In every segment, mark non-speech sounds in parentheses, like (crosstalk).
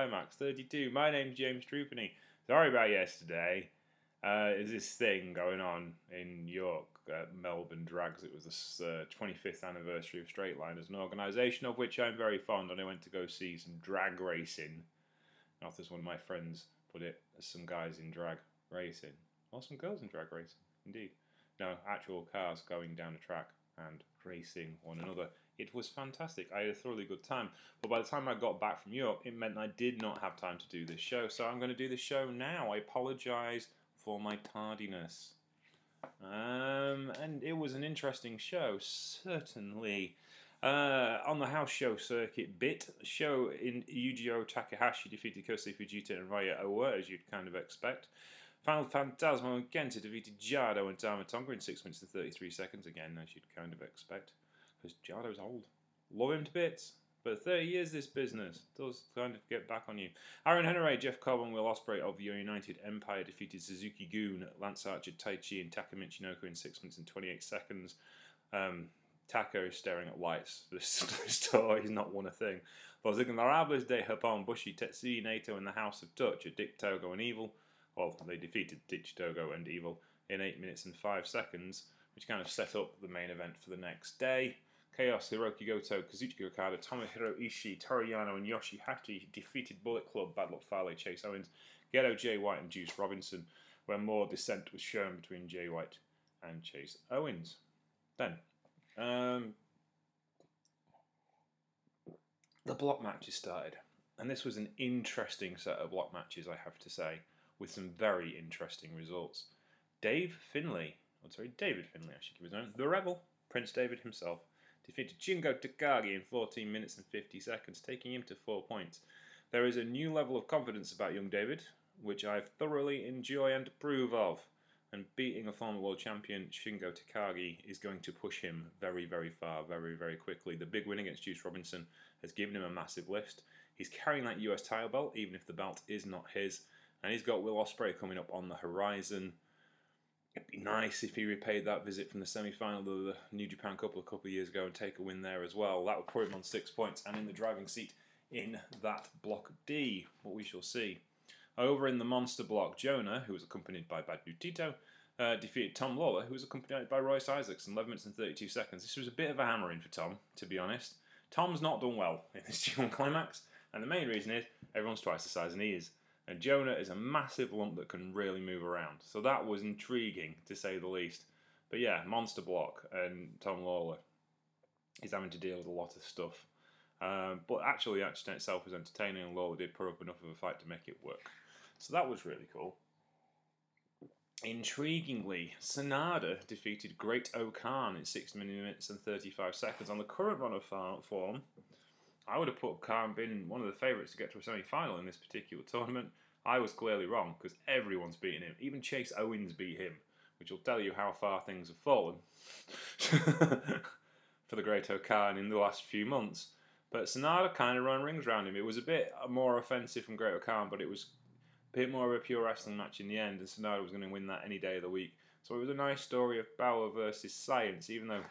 G1 Climax 32. My name's James Trupany. Sorry about yesterday. Uh, there's this thing going on in York Melbourne Drags. It was the uh, 25th anniversary of Straight Line as an organisation of which I'm very fond, and I went to go see some drag racing. Not as one of my friends put it, as some guys in drag racing. Or some girls in drag racing, indeed. No, actual cars going down a track and racing one another. It was fantastic. I had a thoroughly good time. But by the time I got back from Europe, it meant I did not have time to do this show. So I'm going to do the show now. I apologise for my tardiness. Um, and it was an interesting show, certainly. Uh, on the house show circuit bit, show in Yujiro Takahashi defeated Kosei Fujita and Raya Owa, as you'd kind of expect. Final Phantasmo and Kenta defeated Jado and Tama Tonga in 6 minutes and 33 seconds, again, as you'd kind of expect because Jado's old. Love him to bits. But 30 years this business does kind of get back on you. Aaron Henare, Jeff Cobb, and Will Ospreay of the United Empire defeated Suzuki Gun, Lance Archer, Taichi, and Taka Michinoku in 6 minutes and 28 seconds. Um, Taka is staring at lights. This story he's not won a thing. Los Ingobernables de Japón, Bushi, Tetsuya Naito, and the House of Torture are Dick Togo and Evil. Well, they defeated Dick Togo and Evil in 8 minutes and 5 seconds, which kind of set up the main event for the next day. Chaos, Hiroki Goto, Kazuchika Okada, Tomohiro Ishii, Toru Yano, and Yoshihashi defeated Bullet Club, Bad Luck Fale, Chase Owens, Gedo, Jay White, and Juice Robinson, where more dissent was shown between Jay White and Chase Owens. Then, um, the block matches started, and this was an interesting set of block matches, I have to say, with some very interesting results. Dave Finlay, I'm sorry, David Finlay, I should give his name, the Rebel, Prince David himself, defeated Shingo Takagi in 14 minutes and 50 seconds, taking him to 4 points. There is a new level of confidence about young David, which I thoroughly enjoy and approve of. And beating a former world champion, Shingo Takagi, is going to push him very, very far, very, very quickly. The big win against Juice Robinson has given him a massive lift. He's carrying that US title belt, even if the belt is not his. And he's got Will Ospreay coming up on the horizon. It'd be nice if he repaid that visit from the semi-final of the New Japan Cup a couple of years ago and take a win there as well. That would put him on six points and in the driving seat in that block D. But we shall see. Over in the monster block, Jonah, who was accompanied by Bad Dude Tito, uh, defeated Tom Lawlor, who was accompanied by Royce Isaacs in 11 minutes and 32 seconds. This was a bit of a hammering for Tom, to be honest. Tom's not done well in this (laughs) G1 climax, and the main reason is everyone's twice the size and he is. And Jonah is a massive lump that can really move around. So that was intriguing, to say the least. But yeah, Monster Block and Tom Lawlor is having to deal with a lot of stuff. Um, but actually, the action itself was entertaining, and Lawlor did put up enough of a fight to make it work. So that was really cool. Intriguingly, Sanada defeated Great O-Khan in 6 minutes and 35 seconds. On the current run of form, I would have put Khan being one of the favourites to get to a semi final in this particular tournament. I was clearly wrong because everyone's beating him. Even Chase Owens beat him, which will tell you how far things have fallen (laughs) for the Great O-Khan in the last few months. But Sanada kind of ran rings around him. It was a bit more offensive from Great O-Khan, but it was a bit more of a pure wrestling match in the end, and Sanada was going to win that any day of the week. So it was a nice story of Power versus science, even though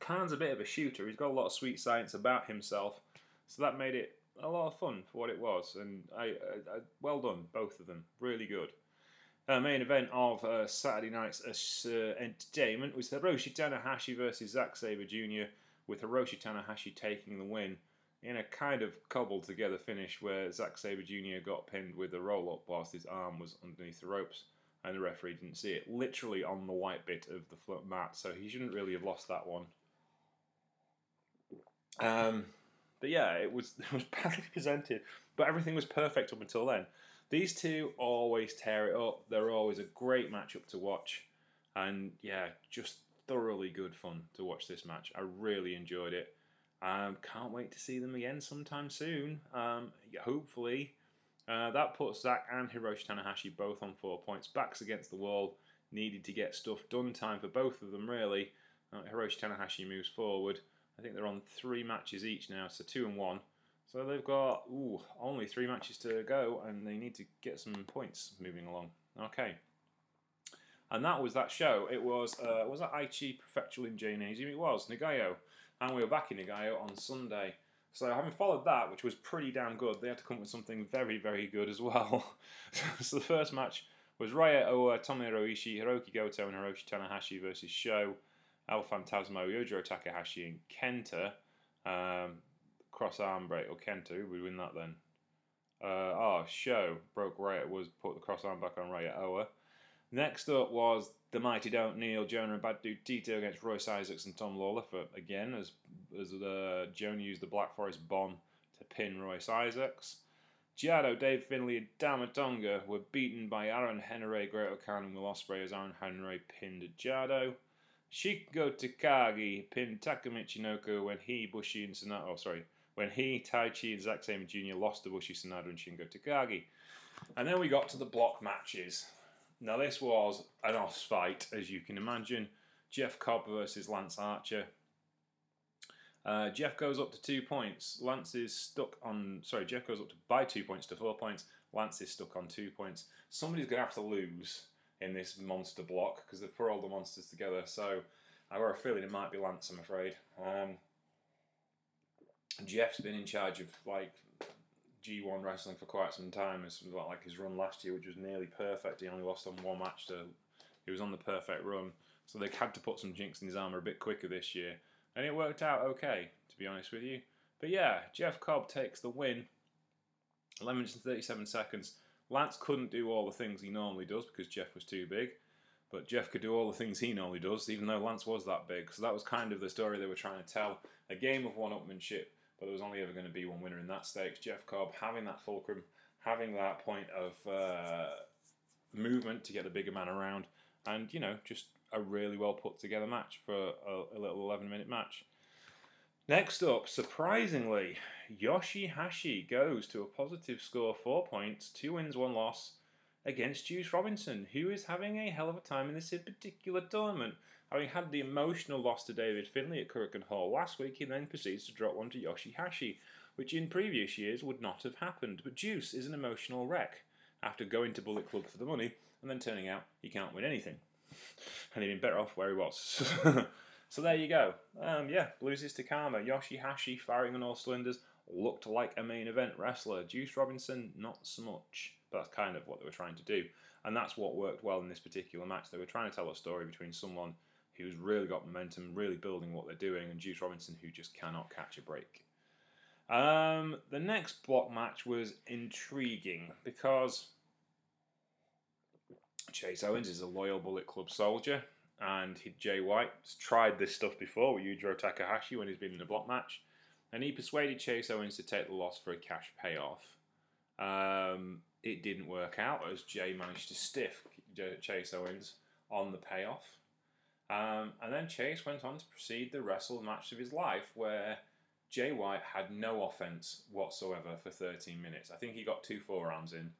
Khan's a bit of a shooter. He's got a lot of sweet science about himself, so that made it a lot of fun for what it was. And I, I, I well done, both of them, really good. Uh, main event of uh, Saturday night's uh, entertainment was Hiroshi Tanahashi versus Zack Sabre Jr. with Hiroshi Tanahashi taking the win in a kind of cobbled together finish where Zack Sabre Jr. got pinned with a roll up whilst his arm was underneath the ropes and the referee didn't see it. Literally on the white bit of the mat, so he shouldn't really have lost that one. Um, but yeah, it was (laughs) it was badly presented, but everything was perfect up until then. These two always tear it up. They're always a great matchup to watch, and yeah, just thoroughly good fun to watch this match. I really enjoyed it. Um, can't wait to see them again sometime soon. Um, hopefully, uh, that puts Zack and Hiroshi Tanahashi both on four points. Backs against the wall. Needed to get stuff done. Time for both of them really. Uh, Hiroshi Tanahashi moves forward. I think they're on three matches each now, so two and one. So they've got ooh, only three matches to go, and they need to get some points moving along. Okay. And that was that show. It was uh, was that Aichi Prefectural in Gymnasium? It was Nagoya, and we were back in Nagoya on Sunday. So having followed that, which was pretty damn good, they had to come up with something very, very good as well. (laughs) so the first match was Raya Owa, Tomohiro Ishii, Hiroki Goto, and Hiroshi Tanahashi versus Sho, El Phantasmo, Yujiro Takahashi, and Kenta. Um, cross arm break or Kenta, who would win that then? Uh, oh, Sho broke Raya was put the cross arm back on Raya Owa. Next up was the mighty Don't Kneel, Jonah and Bad Dude Tito against Royce Isaacs and Tom Lawlor for again as as uh, Jonah used the Black Forest bomb to pin Royce Isaacs. Jado, Dave Finlay, and Tama Tonga were beaten by Aaron Henare, Great-O-Khan, and Will Ospreay as Aaron Henare pinned Jado. Shingo Takagi pinned Taka Michinoku when he, Bushi, and Sanada. Oh, sorry. When he, Taichi, and Zack Sabre Jr. lost to Bushi, Sanada, and Shingo Takagi. And then we got to the block matches. Now, this was an os fight, as you can imagine. Jeff Cobb versus Lance Archer. Uh, Jeff goes up to two points. Lance is stuck on. Sorry, Jeff goes up to by two points to four points. Lance is stuck on two points. Somebody's going to have to lose in this monster block because they've put all the monsters together. So I got a feeling it might be Lance. I'm afraid. Um, Jeff's been in charge of like G1 wrestling for quite some time. It's like his run last year, which was nearly perfect. He only lost on one match to. He was on the perfect run, so they had to put some jinx in his armor a bit quicker this year and it worked out okay, to be honest with you. But yeah, Jeff Cobb takes the win. 11 minutes and 37 seconds. Lance couldn't do all the things he normally does because Jeff was too big, but Jeff could do all the things he normally does, even though Lance was that big. So that was kind of the story they were trying to tell. A game of one-upmanship, but there was only ever going to be one winner in that stakes. Jeff Cobb having that fulcrum, having that point of uh, movement to get the bigger man around, and you know just a really well put together match for a, a little 11 minute match. Next up, surprisingly, Yoshihashi goes to a positive score, four points, two wins, one loss against Juice Robinson, who is having a hell of a time in this particular tournament. Having had the emotional loss to David Finlay at Korakuen Hall last week, he then proceeds to drop one to Yoshihashi, which in previous years would not have happened. But Juice is an emotional wreck after going to Bullet Club for the money and then turning out he can't win anything (laughs) and he'd been better off where he was. (laughs) so there you go. Um, yeah, loses to Karma. Yoshihashi firing on all cylinders. Looked like a main event wrestler. Juice Robinson, not so much. But that's kind of what they were trying to do. And that's what worked well in this particular match. They were trying to tell a story between someone who's really got momentum, really building what they're doing, and Juice Robinson, who just cannot catch a break. Um, the next block match was intriguing because Chase Owens is a loyal Bullet Club soldier, and he, Jay White tried this stuff before with Yujiro Takahashi when he's been in a block match, and he persuaded Chase Owens to take the loss for a cash payoff. Um, it didn't work out as Jay managed to stiff Chase Owens on the payoff. Um, and then Chase went on to proceed the wrestle match of his life where Jay White had no offense whatsoever for 13 minutes. I think he got two forearms in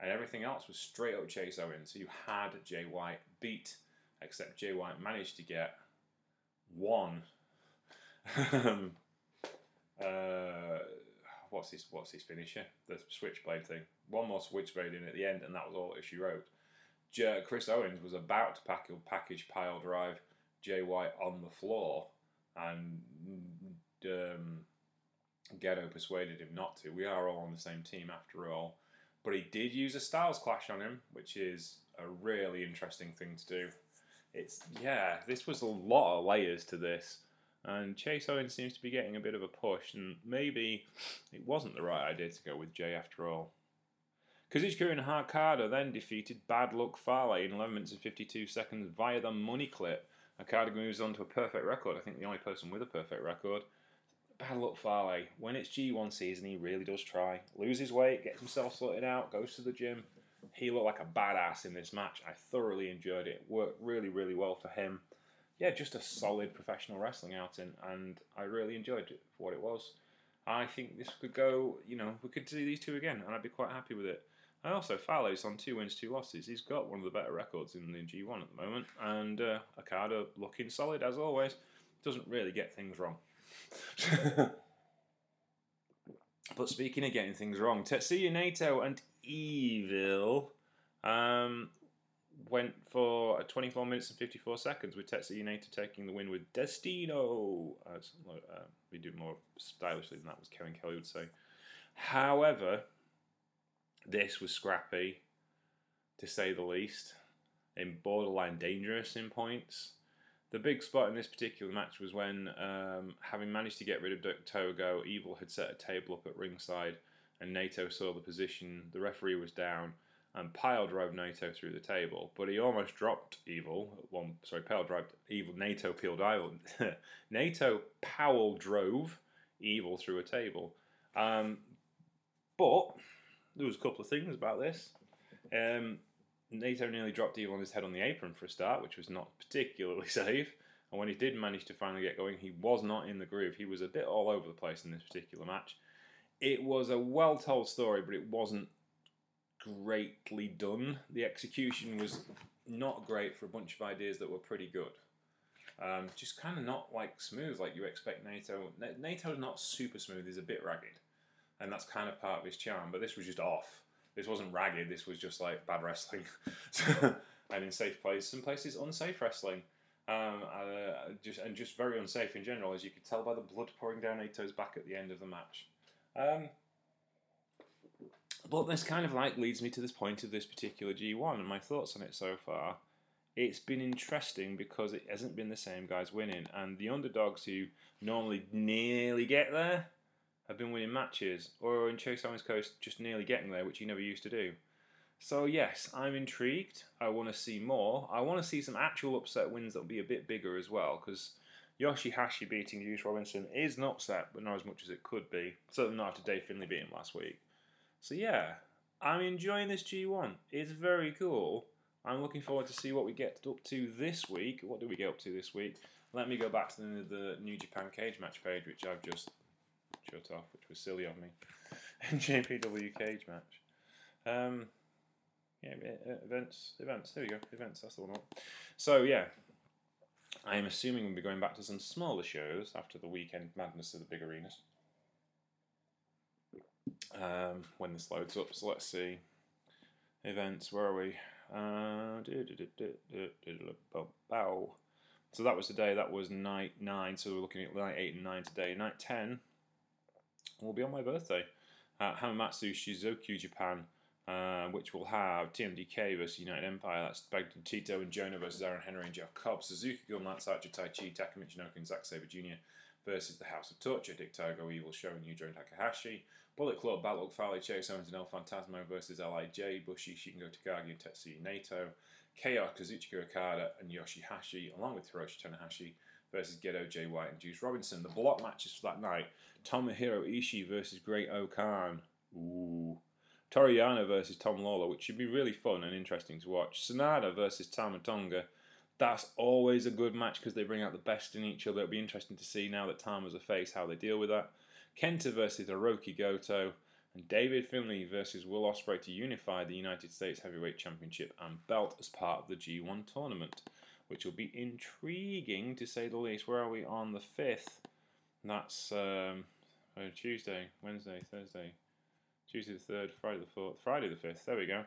and everything else was straight up Chase Owens. So you had Jay White beat, except Jay White managed to get one. Um, uh, what's his what's his finisher? The switchblade thing. One more switchblade in at the end, and that was all she wrote. Chris Owens was about to pack, package pile drive Jay White on the floor, and um, Gedo persuaded him not to. We are all on the same team after all. But he did use a Styles Clash on him, which is a really interesting thing to do. It's yeah, this was a lot of layers to this, and Chase Owens seems to be getting a bit of a push, and maybe it wasn't the right idea to go with Jay after all. Kazuchika and Okada then defeated Bad Luck Fale in 11 minutes and 52 seconds via the money clip. Okada moves on to a perfect record. I think the only person with a perfect record bad luck Fale. When it's G1 season, he really does try. Loses weight, gets himself sorted out, goes to the gym. He looked like a badass in this match. I thoroughly enjoyed it. Worked really, really well for him. Yeah, just a solid professional wrestling outing, and I really enjoyed it for what it was. I think this could go, you know, we could see these two again, and I'd be quite happy with it. And also, Fale's on two wins, two losses. He's got one of the better records in the G1 at the moment, and uh, Okada looking solid as always. Doesn't really get things wrong. (laughs) but speaking of getting things wrong, Tetsuya Naito and Evil um, went for 24 minutes and 54 seconds, with Tetsuya Naito taking the win with Destino. As, uh, we do more stylishly than that, was Kevin Kelly would say. However, this was scrappy, to say the least, and borderline dangerous in points. The big spot in this particular match was when, um, having managed to get rid of Togo, Evil had set a table up at ringside, and Naito saw the position. The referee was down, and Pyle drove Naito through the table, but he almost dropped Evil. One, sorry, Pyle drove Evil. Naito peeled Evil. (laughs) Naito Powell drove Evil through a table. Um, but there was a couple of things about this. Um, Naito nearly dropped Evil on his head on the apron for a start, which was not particularly (laughs) safe. And when he did manage to finally get going, he was not in the groove. He was a bit all over the place in this particular match. It was a well told story, but it wasn't greatly done. The execution was not great for a bunch of ideas that were pretty good. Um, just kind of not like smooth like you expect Naito. Naito's not super smooth, he's a bit ragged. And that's kind of part of his charm, but this was just off. This wasn't ragged, this was just like bad wrestling. (laughs) and in safe places, some places unsafe wrestling. Um, uh, just and just very unsafe in general, as you could tell by the blood pouring down Naito's back at the end of the match. Um, but this kind of like leads me to this point of this particular G1 and my thoughts on it so far. It's been interesting because it hasn't been the same guys winning, and the underdogs who normally nearly get there have been winning matches, or in Chase Owens' case, just nearly getting there, which he never used to do. So yes, I'm intrigued. I want to see more. I want to see some actual upset wins that'll be a bit bigger as well, because Yoshihashi beating Juice Robinson is an upset, but not as much as it could be. Certainly not after Dave Finlay beat him last week. So yeah, I'm enjoying this G1. It's very cool. I'm looking forward to see what we get up to this week. What do we get up to this week? Let me go back to the, the New Japan Cage match page, which I've just shut off, which was silly of me. (laughs) JPW Cage match. Um, yeah, events, events. There we go, events. That's the one. So yeah, I am assuming we'll be going back to some smaller shows after the weekend madness of the big arenas um, when this loads up. So let's see. Events, where are we? Uh, so that was today, that was night 9, so we're looking at night 8 and 9 today. Night 10 will be on my birthday at Hamamatsu Shizuoka, Japan, uh, which will have TMDK versus United Empire. That's Bad Dude Tito and Jonah versus Aaron Henare and Jeff Cobb. Suzuki Gun, that's Archer Taichi, Taka Michinoku and Zack Sabre Jr. versus the House of Torture, Dick Togo, Evil Sho and Yujiro Takahashi. Bullet Club, Battle Fale, Chase Owens and El Phantasmo versus LIJ, Bushi, Shingo Takagi and Tetsuya Naito, Chaos, Kazuchika Okada and Yoshihashi, along with Hiroshi Tanahashi versus Gedo, Jay White and Juice Robinson. The block matches for that night, Tomohiro Ishii versus Great-O-Khan. Ooh. Toru Yano versus Tom Lawlor, which should be really fun and interesting to watch. Sanada versus Tama Tonga. That's always a good match because they bring out the best in each other. It'll be interesting to see now that Tama's a face how they deal with that. Kenta versus Hiroki Goto, and David Finlay versus Will Ospreay to unify the United States Heavyweight Championship and belt as part of the G1 tournament, which will be intriguing to say the least. Where are we on the 5th? That's um, uh, Tuesday, Wednesday, Thursday, Tuesday the 3rd, Friday the 4th, Friday the 5th. There we go.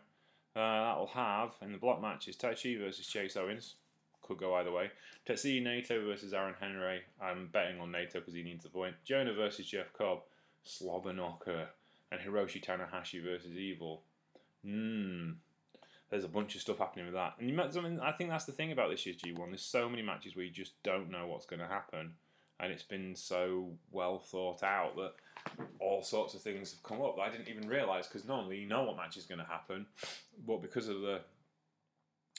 Uh, that will have in the block matches Taichi versus Chase Owens, could go either way. Tetsuya Naito versus Aaron Henare. I'm betting on Naito because he needs the point. Jonah versus Jeff Cobb. Slobber Slobberknocker. And Hiroshi Tanahashi versus Evil. Hmm. There's a bunch of stuff happening with that. And you I, I think that's the thing about this year's G1. There's so many matches where you just don't know what's going to happen. And it's been so well thought out that all sorts of things have come up that I didn't even realise because normally you know what match is going to happen. But because of the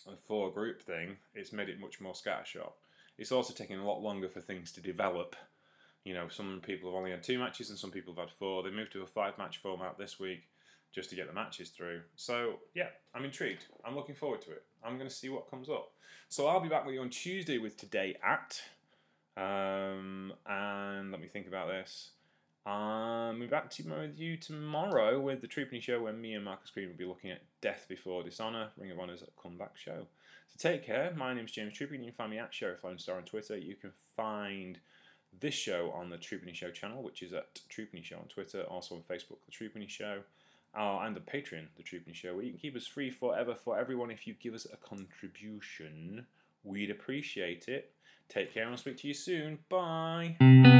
the four group thing, it's made it much more scattershot. It's also taking a lot longer for things to develop. You know, some people have only had two matches and some people have had four. They moved to a five match format this week just to get the matches through. So, yeah, I'm intrigued. I'm looking forward to it. I'm going to see what comes up. So, I'll be back with you on Tuesday with Today At. Um, and let me think about this. Um, we'll be back to with you tomorrow with the Troopany Show, where me and Marcus Green will be looking at Death Before Dishonor, Ring of Honor's comeback show. So take care. My name's James Troopany. You can find me at Sheriff Lone Star on Twitter. You can find this show on the Troopany Show channel, which is at Troopany Show on Twitter, also on Facebook, the Troopany Show. Oh, and the Patreon, The Troopany Show, where you can keep us free forever for everyone if you give us a contribution. We'd appreciate it. Take care and I'll speak to you soon. Bye.